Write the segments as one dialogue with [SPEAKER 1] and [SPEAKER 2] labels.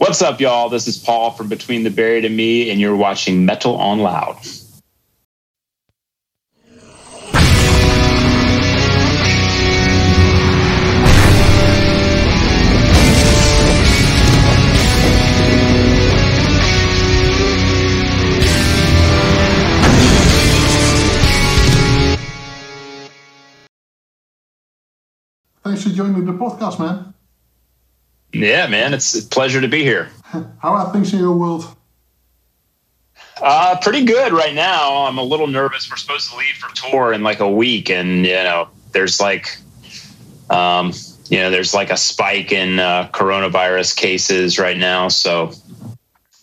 [SPEAKER 1] What's up, y'all? This is Paul from Between the Buried and Me, and you're watching Metal on Loud.
[SPEAKER 2] Thanks for joining the podcast, man.
[SPEAKER 1] Yeah, man, it's a pleasure to be here.
[SPEAKER 2] How are things in your world?
[SPEAKER 1] Uh, pretty good right now. I'm a little nervous. We're supposed to leave for tour in like a week, and you know, there's like, um, you know, there's like a spike in uh, coronavirus cases right now. So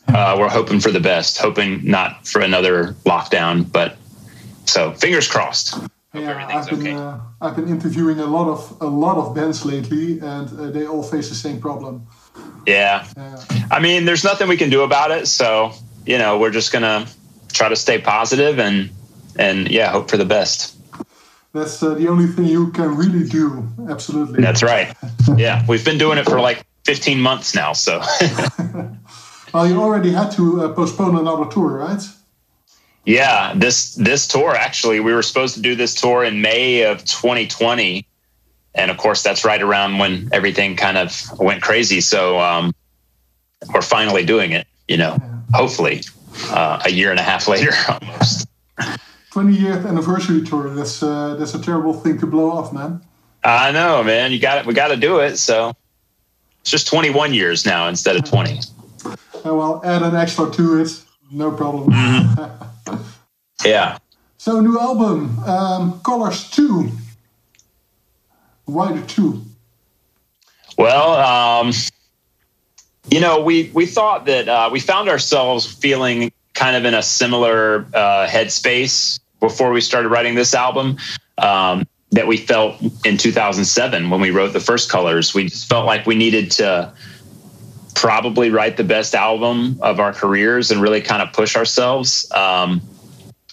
[SPEAKER 1] uh, we're hoping for the best, hoping not for another lockdown. But so fingers crossed. Hope
[SPEAKER 2] yeah, I've been
[SPEAKER 1] okay.
[SPEAKER 2] uh, I've been interviewing a lot of a lot of bands lately, and uh, they all face the same problem.
[SPEAKER 1] Yeah.
[SPEAKER 2] Uh,
[SPEAKER 1] I mean, there's nothing we can do about it. So, you know, we're just going to try to stay positive and, and yeah, hope for the best.
[SPEAKER 2] that's uh, the only thing you can really do. Absolutely.
[SPEAKER 1] That's right. Yeah. We've been doing it for like 15 months now. So,
[SPEAKER 2] well, you already had to uh, postpone another tour, right?
[SPEAKER 1] Yeah, this, this tour, actually, we were supposed to do this tour in May of 2020. And of course, that's right around when everything kind of went crazy. So, um, we're finally doing it, you know, hopefully uh, a year and a half later almost.
[SPEAKER 2] 20 year anniversary tour. That's uh, that's a terrible thing to blow off, man.
[SPEAKER 1] I know, man. You got it. We got to do it. So it's just 21 years now instead of 20.
[SPEAKER 2] Uh, well, add an extra to it. No problem.
[SPEAKER 1] Yeah.
[SPEAKER 2] so, new album, um, Colors 2. Why the 2?
[SPEAKER 1] Well, um, you know, we we thought that uh, we found ourselves feeling kind of in a similar uh, headspace before we started writing this album. Um, that we felt in 2007 when we wrote the first colors. We just felt like we needed to probably write the best album of our careers and really kind of push ourselves. Um,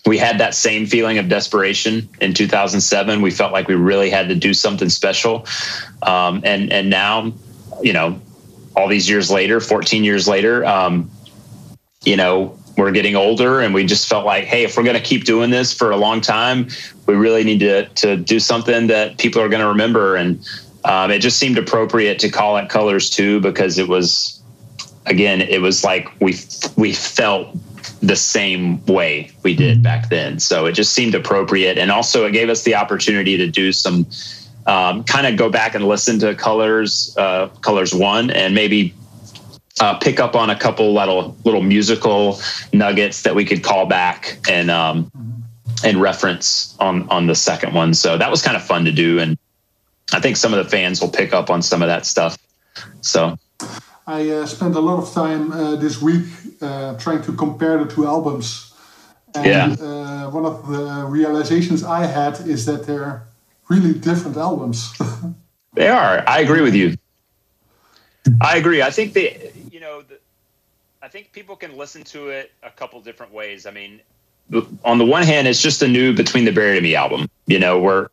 [SPEAKER 1] we had that same feeling of desperation in 2007. We felt like we really had to do something special, um, and and now, you know, all these years later, 14 years later, um, you know, we're getting older, and we just felt like, hey, if we're going to keep doing this for a long time, we really need to to do something that people are going to remember, and um, it just seemed appropriate to call it Colors 2, because it was, again, it was like we we felt the same way we did back then. So it just seemed appropriate. And also, it gave us the opportunity to do some um, kind of go back and listen to Colors, uh, Colors One, and maybe uh, pick up on a couple little little musical nuggets that we could call back and um, and reference on on the second one. So that was kind of fun to do, and I think some of the fans will pick up on some of that stuff. So
[SPEAKER 2] I uh, spent a lot of time uh, this week uh, trying to compare the two albums. And
[SPEAKER 1] Yeah.
[SPEAKER 2] uh, one of the realizations I had is that they're really different albums.
[SPEAKER 1] They are. I agree with you. I agree. I think they, you know, the, I think people can listen to it a couple different ways. I mean, on the one hand, it's just a new Between the Buried and Me album. You know, we're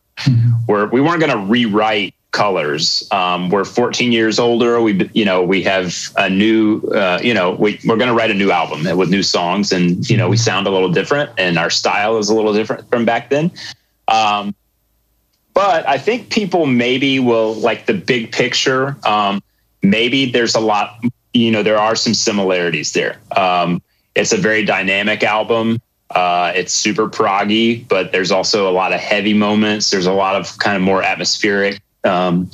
[SPEAKER 1] we're we weren't going to rewrite colors. Um, we're 14 years older. We, you know, we have a new, uh, you know, we, we're going to write a new album with new songs, and you know, we sound a little different, and our style is a little different from back then. Um, but I think people maybe will like the big picture. Um, maybe there's a lot, you know, there are some similarities there. Um, it's a very dynamic album. Uh, it's super proggy, but there's also a lot of heavy moments. There's a lot of kind of more atmospheric, um,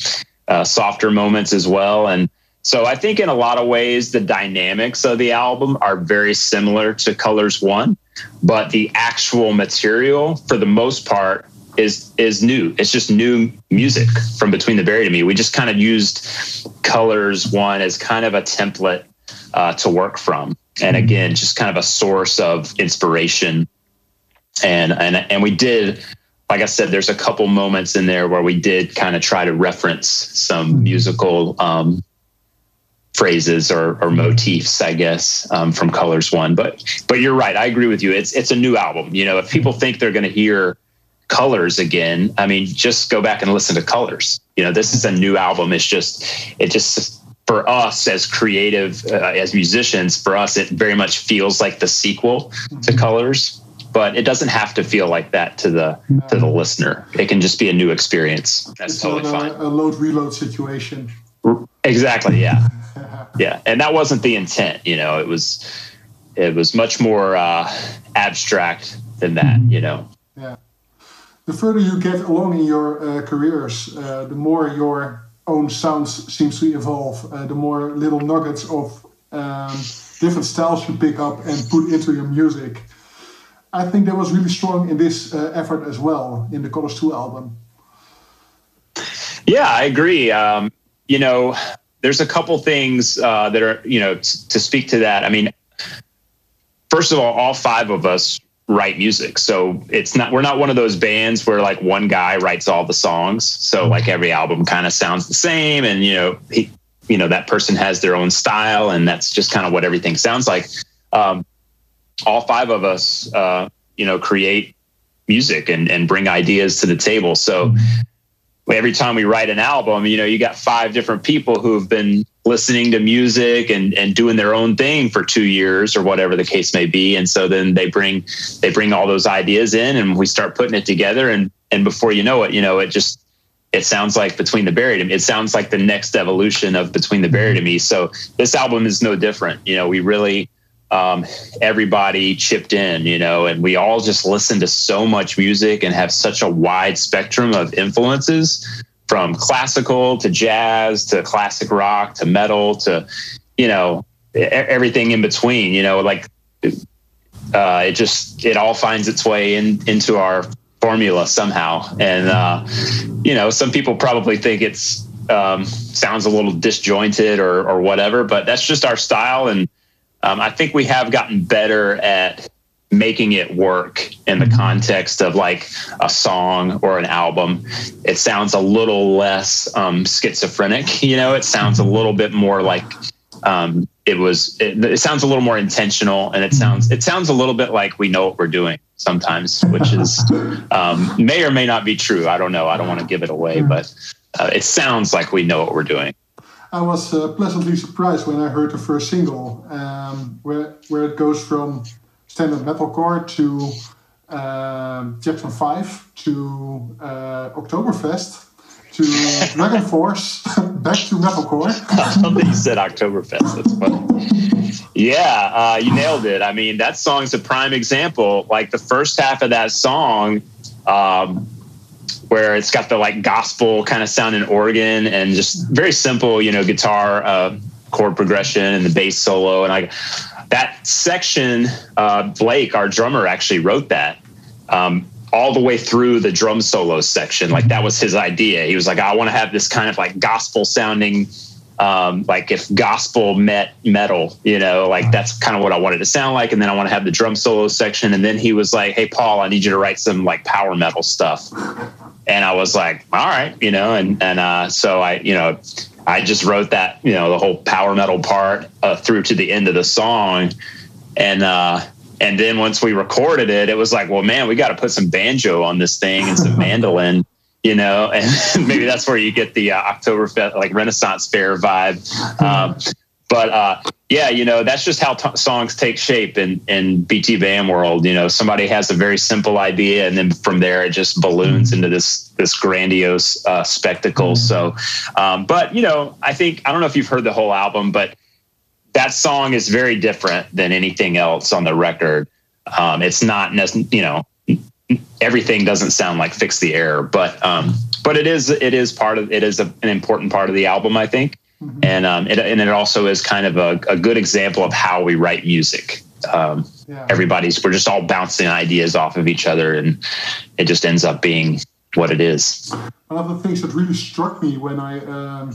[SPEAKER 1] uh, softer moments as well. And so I think in a lot of ways, the dynamics of the album are very similar to Colors One, but the actual material, for the most part, is is new. It's just new music from Between the Buried and Me. We just kind of used Colors One as kind of a template uh, to work from, and again, just kind of a source of inspiration. And and and we did, like I said, there's a couple moments in there where we did kind of try to reference some musical um, phrases or, or motifs, I guess, um, from Colors One. But but you're right. I agree with you. It's it's a new album. You know, if people think they're going to hear colors again i mean just go back and listen to colors you know this is a new album it's just it just for us as creative uh, as musicians for us it very much feels like the sequel to colors but it doesn't have to feel like that to the to the listener it can just be a new experience that's
[SPEAKER 2] it's
[SPEAKER 1] totally
[SPEAKER 2] a,
[SPEAKER 1] fine
[SPEAKER 2] a load reload situation.
[SPEAKER 1] exactly yeah yeah and that wasn't the intent you know it was it was much more uh, abstract than that you know
[SPEAKER 2] Yeah. The further you get along in your uh, careers, uh, the more your own sounds seems to evolve. Uh, the more little nuggets of um, different styles you pick up and put into your music. I think that was really strong in this uh, effort as well in the Colors 2 album.
[SPEAKER 1] Yeah, I agree. Um, you know, there's a couple things uh, that are, you know, t- to speak to that. I mean, first of all, all five of us write music. So it's not, we're not one of those bands where like one guy writes all the songs. So like every album kind of sounds the same. And, you know, he, you know, that person has their own style and that's just kind of what everything sounds like. Um, all five of us, uh, you know, create music and, and bring ideas to the table. So every time we write an album, you know, you got five different people who've been listening to music and, and doing their own thing for two years or whatever the case may be. And so then they bring they bring all those ideas in and we start putting it together and and before you know it, you know, it just it sounds like between the buried and. It sounds like the next evolution of between the buried and me. So this album is no different. You know, we really um, everybody chipped in, you know, and we all just listen to so much music and have such a wide spectrum of influences from classical to jazz to classic rock to metal to, you know, everything in between, you know, like uh, it just, it all finds its way in, into our formula somehow. And, uh, you know, some people probably think it's, um, sounds a little disjointed or, or whatever, but that's just our style. And, um, I think we have gotten better at making it work in the context of like a song or an album. It sounds a little less um, schizophrenic, you know. It sounds a little bit more like um, it was. It, it sounds a little more intentional, and it sounds it sounds a little bit like we know what we're doing sometimes, which is um, may or may not be true. I don't know. I don't want to give it away, but uh, it sounds like we know what we're doing.
[SPEAKER 2] I was uh, pleasantly surprised when I heard the first single, um, where where it goes from standard metalcore to um, Jackson Five to uh, Oktoberfest to DragonForce, back to metalcore.
[SPEAKER 1] I love that you said Oktoberfest. That's funny. Yeah, uh, you nailed it. I mean, that song's a prime example. Like the first half of that song, um, where it's got the like gospel kind of sounding organ and just very simple, you know, guitar uh, chord progression and the bass solo. And like that section, uh, Blake, our drummer, actually wrote that. Um, all the way through the drum solo section. Like that was his idea. He was like, I want to have this kind of like gospel sounding, um, like if gospel met metal, you know, like that's kind of what I wanted to sound like. And then I want to have the drum solo section. And then he was like, Hey, Paul, I need you to write some like power metal stuff. And I was like, all right, you know, and, and, uh, so I, you know, I just wrote that, you know, the whole power metal part uh, through to the end of the song. And, uh, and then once we recorded it, it was like, well, man, we got to put some banjo on this thing and some mandolin, you know, and maybe that's where you get the uh, Oktoberfest, like Renaissance Fair vibe. Um, but uh, yeah, you know, that's just how t- songs take shape in, in BTBAM world. You know, somebody has a very simple idea, and then from there it just balloons into this this grandiose uh, spectacle. So, um, but you know, I think I don't know if you've heard the whole album, but that song is very different than anything else on the record. Um, it's not, you know, everything doesn't sound like "Fix the Error," but um, but it is it is part of it is a, an important part of the album, I think, mm-hmm. and um, it, and it also is kind of a, a good example of how we write music. Um, yeah. Everybody's we're just all bouncing ideas off of each other, and it just ends up being what it is.
[SPEAKER 2] One of the things that really struck me when I um,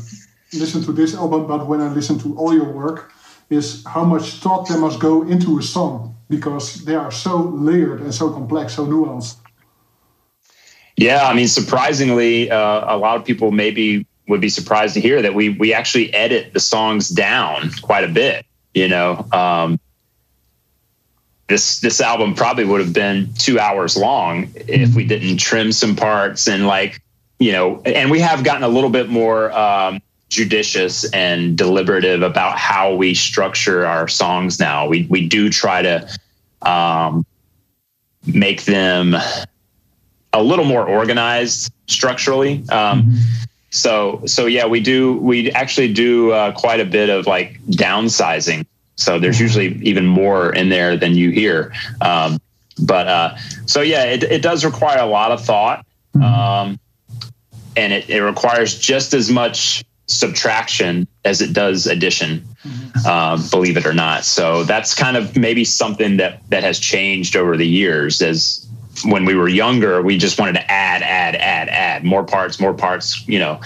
[SPEAKER 2] listened to this album, but when I listened to all your work is how much thought there must go into a song because they are so layered and so complex, so nuanced.
[SPEAKER 1] Yeah, I mean, surprisingly, uh, a lot of people maybe would be surprised to hear that we we actually edit the songs down quite a bit. You know, um, this this album probably would have been two hours long if we didn't trim some parts and like you know, and we have gotten a little bit more. Um, judicious and deliberative about how we structure our songs now. We we do try to um, make them a little more organized structurally. Um, mm-hmm. So so yeah, we do we actually do uh, quite a bit of like downsizing. So there's mm-hmm. usually even more in there than you hear. Um, but uh, so yeah, it, it does require a lot of thought. Mm-hmm. Um, and it, it requires just as much subtraction as it does addition, mm-hmm. um, believe it or not. So that's kind of maybe something that that has changed over the years. As when we were younger, we just wanted to add, add, add, add more parts, more parts, you know.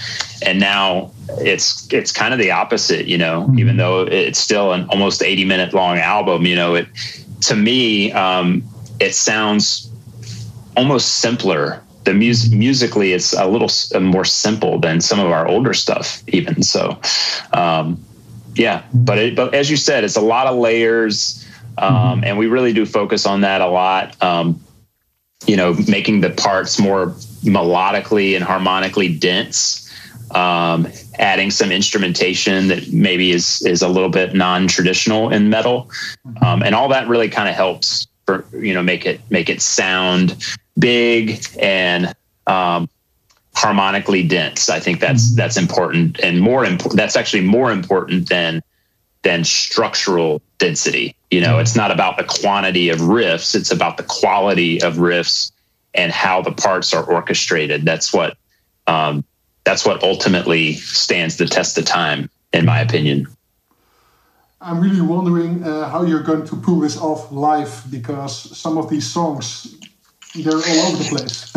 [SPEAKER 1] And now it's it's kind of the opposite, you know. Mm-hmm. Even though it's still an almost eighty minute long album, you know, it to me um, it sounds almost simpler the music musically it's a little uh, more simple than some of our older stuff even so um, yeah but it, but as you said it's a lot of layers um, mm-hmm. and we really do focus on that a lot um, you know making the parts more melodically and harmonically dense um, adding some instrumentation that maybe is is a little bit non-traditional in metal um, and all that really kind of helps for you know make it make it sound big and um, harmonically dense. I think that's mm-hmm. that's important and more important. That's actually more important than than structural density. You know, it's not about the quantity of riffs; it's about the quality of riffs and how the parts are orchestrated. That's what um, that's what ultimately stands the test of time, in my opinion.
[SPEAKER 2] I'm really wondering uh, how you're going to pull this off live because some of these songs they're all over the place.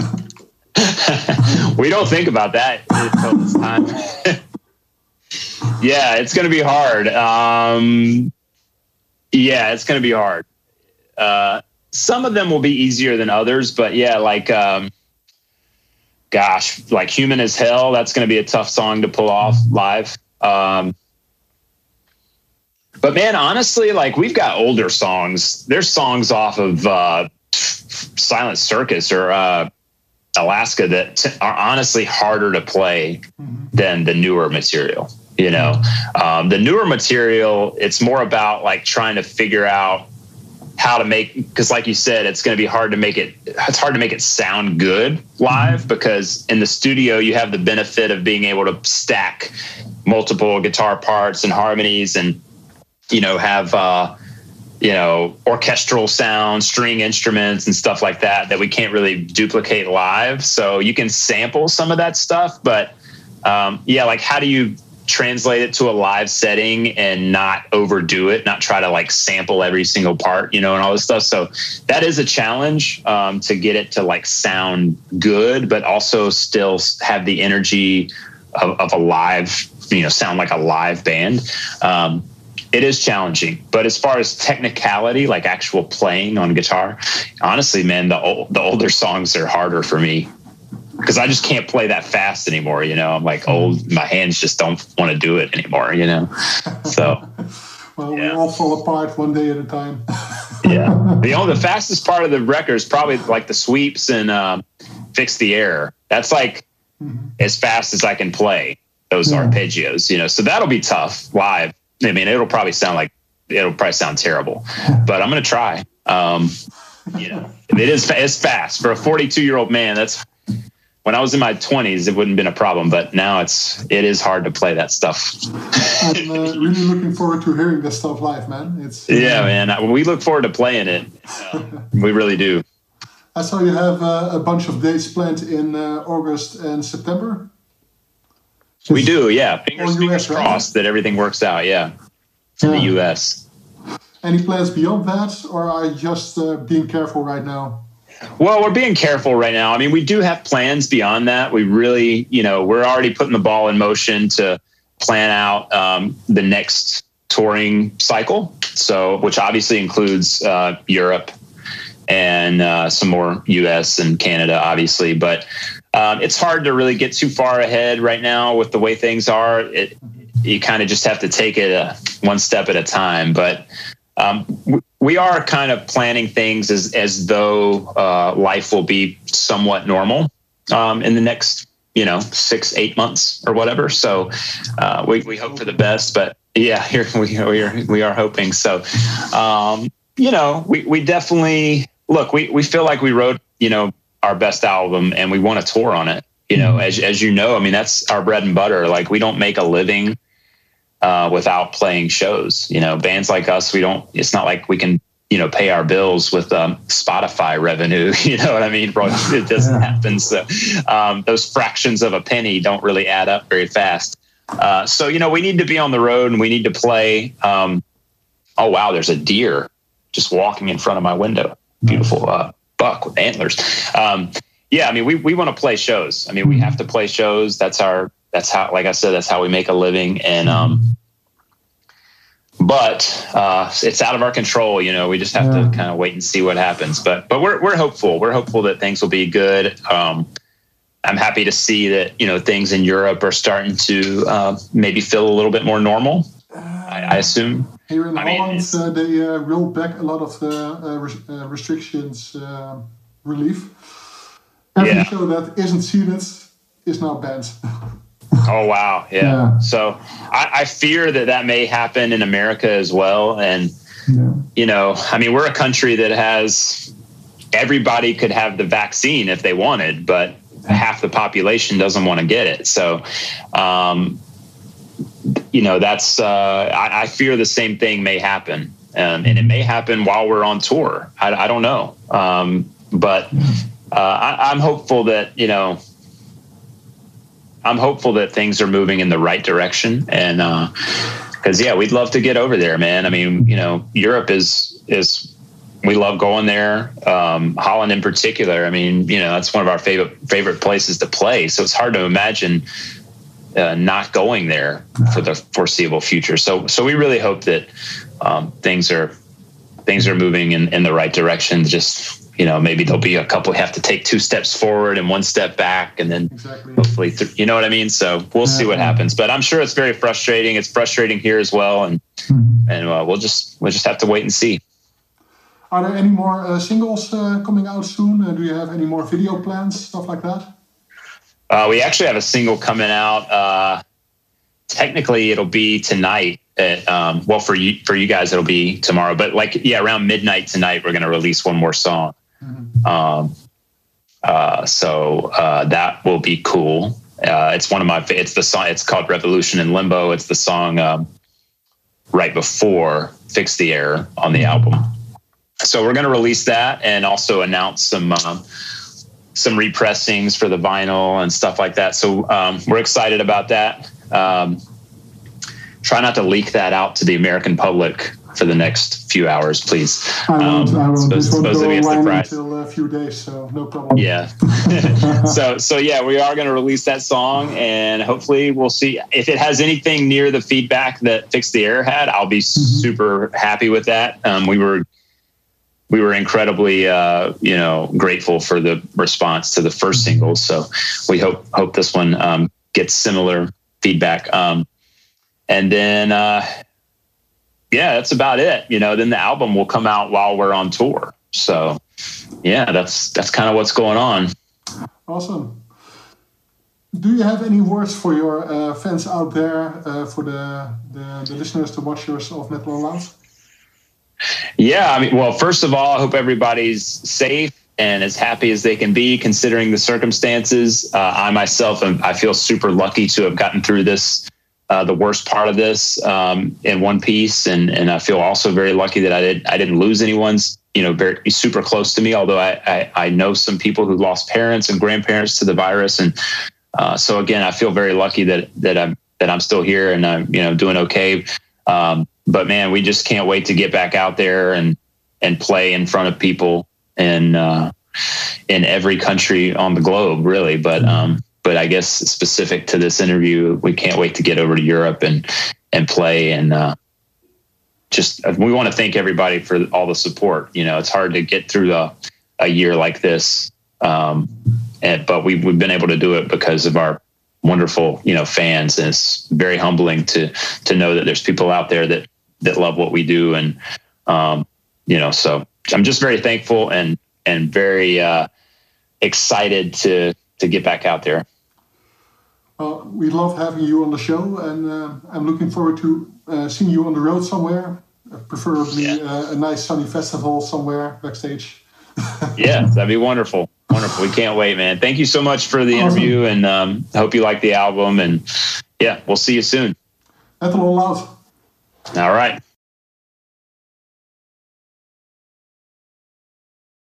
[SPEAKER 1] we don't think about that until this time. yeah, it's going to be hard. Um, yeah, it's going to be hard. Uh, some of them will be easier than others, but yeah, like, um, gosh, like "Human as Hell." That's going to be a tough song to pull off live. Um, but man, honestly, like we've got older songs. There's songs off of uh, Silent Circus or uh, Alaska that t- are honestly harder to play mm-hmm. than the newer material. You know, um, the newer material, it's more about like trying to figure out how to make because like you said it's going to be hard to make it it's hard to make it sound good live mm-hmm. because in the studio you have the benefit of being able to stack multiple guitar parts and harmonies and you know have uh you know orchestral sound string instruments and stuff like that that we can't really duplicate live so you can sample some of that stuff but um, yeah like how do you translate it to a live setting and not overdo it not try to like sample every single part you know and all this stuff so that is a challenge um, to get it to like sound good but also still have the energy of, of a live you know sound like a live band um, it is challenging. But as far as technicality, like actual playing on guitar, honestly, man, the old, the older songs are harder for me because I just can't play that fast anymore. You know, I'm like old. My hands just don't want to do it anymore. You know, so.
[SPEAKER 2] well, yeah. we all fall apart one day at a time.
[SPEAKER 1] yeah, the only the fastest part of the record is probably like the sweeps and um, Fix the Error. That's like mm-hmm. as fast as I can play those yeah. arpeggios. You know, so that'll be tough live I mean, it'll probably sound like it'll probably sound terrible, but I'm going to try. Um, you know, it is it's fast for a 42 year old man. That's when I was in my 20s, it wouldn't have been a problem, but now it's it is hard to play that stuff.
[SPEAKER 2] I'm uh, really looking forward to hearing this stuff live, man. It's
[SPEAKER 1] uh, yeah, man. We look forward to playing it. Uh, we really do.
[SPEAKER 2] I saw you have uh, a bunch of dates planned in uh, August and September
[SPEAKER 1] we do, yeah. Fingers, fingers crossed right? that everything works out. Yeah, in yeah. the U.S.
[SPEAKER 2] Any plans beyond that, or are you just uh, being careful right now?
[SPEAKER 1] Well, we're being careful right now. I mean, we do have plans beyond that. We really, you know, we're already putting the ball in motion to plan out um, the next touring cycle. So, which obviously includes uh, Europe and uh, some more U.S. and Canada, obviously, but um, it's hard to really get too far ahead right now with the way things are. It, you kind of just have to take it uh, one step at a time. But um, we are kind of planning things as as though uh, life will be somewhat normal um, in the next you know six eight months or whatever. So uh, we we hope for the best, but yeah, here we we are we are hoping. So um, you know we we definitely look we we feel like we wrote you know our best album and we want to tour on it. You know, as as you know, I mean that's our bread and butter. Like we don't make a living uh, without playing shows. You know, bands like us, we don't. It's not like we can you know pay our bills with um, Spotify revenue. You know what I mean? It doesn't happen. So um, those fractions of a penny don't really add up very fast. Uh, so you know we need to be on the road and we need to play. Um, oh wow, there's a deer just walking in front of my window. Beautiful uh, buck with antlers. Um, yeah, I mean we we want to play shows. I mean we have to play shows. That's our that's how like I said that's how we make a living and um, but uh, it's out of our control. You know, we just have yeah. to kind of wait and see what happens. But but we're we're hopeful. We're hopeful that things will be good. Um, I'm happy to see that you know things in Europe are starting to uh, maybe feel a little bit more normal. I, I assume
[SPEAKER 2] here in I Holland mean, uh, they uh, rolled back a lot of the uh, uh, restrictions relief. Every yeah. show that isn't seated is now banned.
[SPEAKER 1] Oh wow, yeah. yeah. So I, I, fear that that may happen in America as well. And yeah. you know, I mean, we're a country that has everybody could have the vaccine if they wanted, but half the population doesn't want to get it. So, um, you know, that's uh, I, I, fear the same thing may happen, um, and it may happen while we're on tour. I, I don't know, um, but uh, I, I'm hopeful that you know I'm hopeful that things are moving in the right direction, and because uh, yeah, we'd love to get over there, man. I mean, you know, Europe is is we love going there. Um, Holland in particular. I mean, you know, that's one of our favorite favorite places to play. So it's hard to imagine uh, not going there for the foreseeable future. So so we really hope that um, things are things are moving in, in the right direction. Just you know maybe there'll be a couple have to take two steps forward and one step back and then exactly. hopefully th- you know what i mean? So we'll yeah, see what yeah. happens but i'm sure it's very frustrating. It's frustrating here as well. And mm-hmm. and uh, we'll just we'll just have to wait and see.
[SPEAKER 2] Are there any more uh, singles uh, coming out soon? Uh, do you have any more video plans stuff like that?
[SPEAKER 1] Uh, we actually have a single coming out uh, technically it'll be tonight at, um, well for you for you guys it'll be tomorrow but like yeah around midnight tonight we're going to release one more song Mm-hmm. Um, uh, so uh, that will be cool. Uh, it's one of my. It's the song. It's called Revolution in Limbo. It's the song um, right before Fix the Error on the album. So we're going to release that and also announce some um, some repressings for the vinyl and stuff like that. So um, we're excited about that. Um, try not to leak that out to the American public for the next few hours, please.
[SPEAKER 2] I won't. Um, I won't. Suppose, this won't go online until a few days, so no problem.
[SPEAKER 1] Yeah. so so yeah, we are going to release that song, and hopefully we'll see if it has anything near the feedback that Fix the Error had. I'll be mm-hmm. super happy with that. Um, we were we were incredibly uh, you know grateful for the response to the first mm-hmm. single. So we hope hope this one um, gets similar feedback. Um, and then uh, yeah, that's about it. You know, then the album will come out while we're on tour. So yeah, that's that's kind of what's going on.
[SPEAKER 2] Awesome. Do you have any words for your uh, fans out there, uh, for the, the, the listeners, the watchers of Metal Loud?
[SPEAKER 1] Yeah, I mean, well, first of all, I hope everybody's safe and as happy as they can be considering the circumstances. Uh, I myself, am, I feel super lucky to have gotten through this uh, the worst part of this um, in one piece, and and I feel also very lucky that I did I didn't lose anyone's you know very super close to me. Although I I, I know some people who lost parents and grandparents to the virus, and uh, so again I feel very lucky that that I'm that I'm still here and I'm you know doing okay. Um, but man, we just can't wait to get back out there and and play in front of people in uh, in every country on the globe, really. But um, but I guess specific to this interview, we can't wait to get over to Europe and and play and uh, just we want to thank everybody for all the support. You know, it's hard to get through a, a year like this, um, and, but we, we've been able to do it because of our wonderful you know fans, and it's very humbling to to know that there's people out there that that love what we do, and um, you know, so I'm just very thankful and and very uh, excited to to get back out there.
[SPEAKER 2] Well, we love having you on the show, and uh, I'm looking forward to uh, seeing you on the road somewhere, preferably yeah. uh, a nice sunny festival somewhere backstage.
[SPEAKER 1] yeah, that'd be wonderful. Wonderful. We can't wait, man. Thank you so much for the awesome. interview, and um, hope you like the album. And yeah, we'll see you soon.
[SPEAKER 2] Metal All Out.
[SPEAKER 1] All right.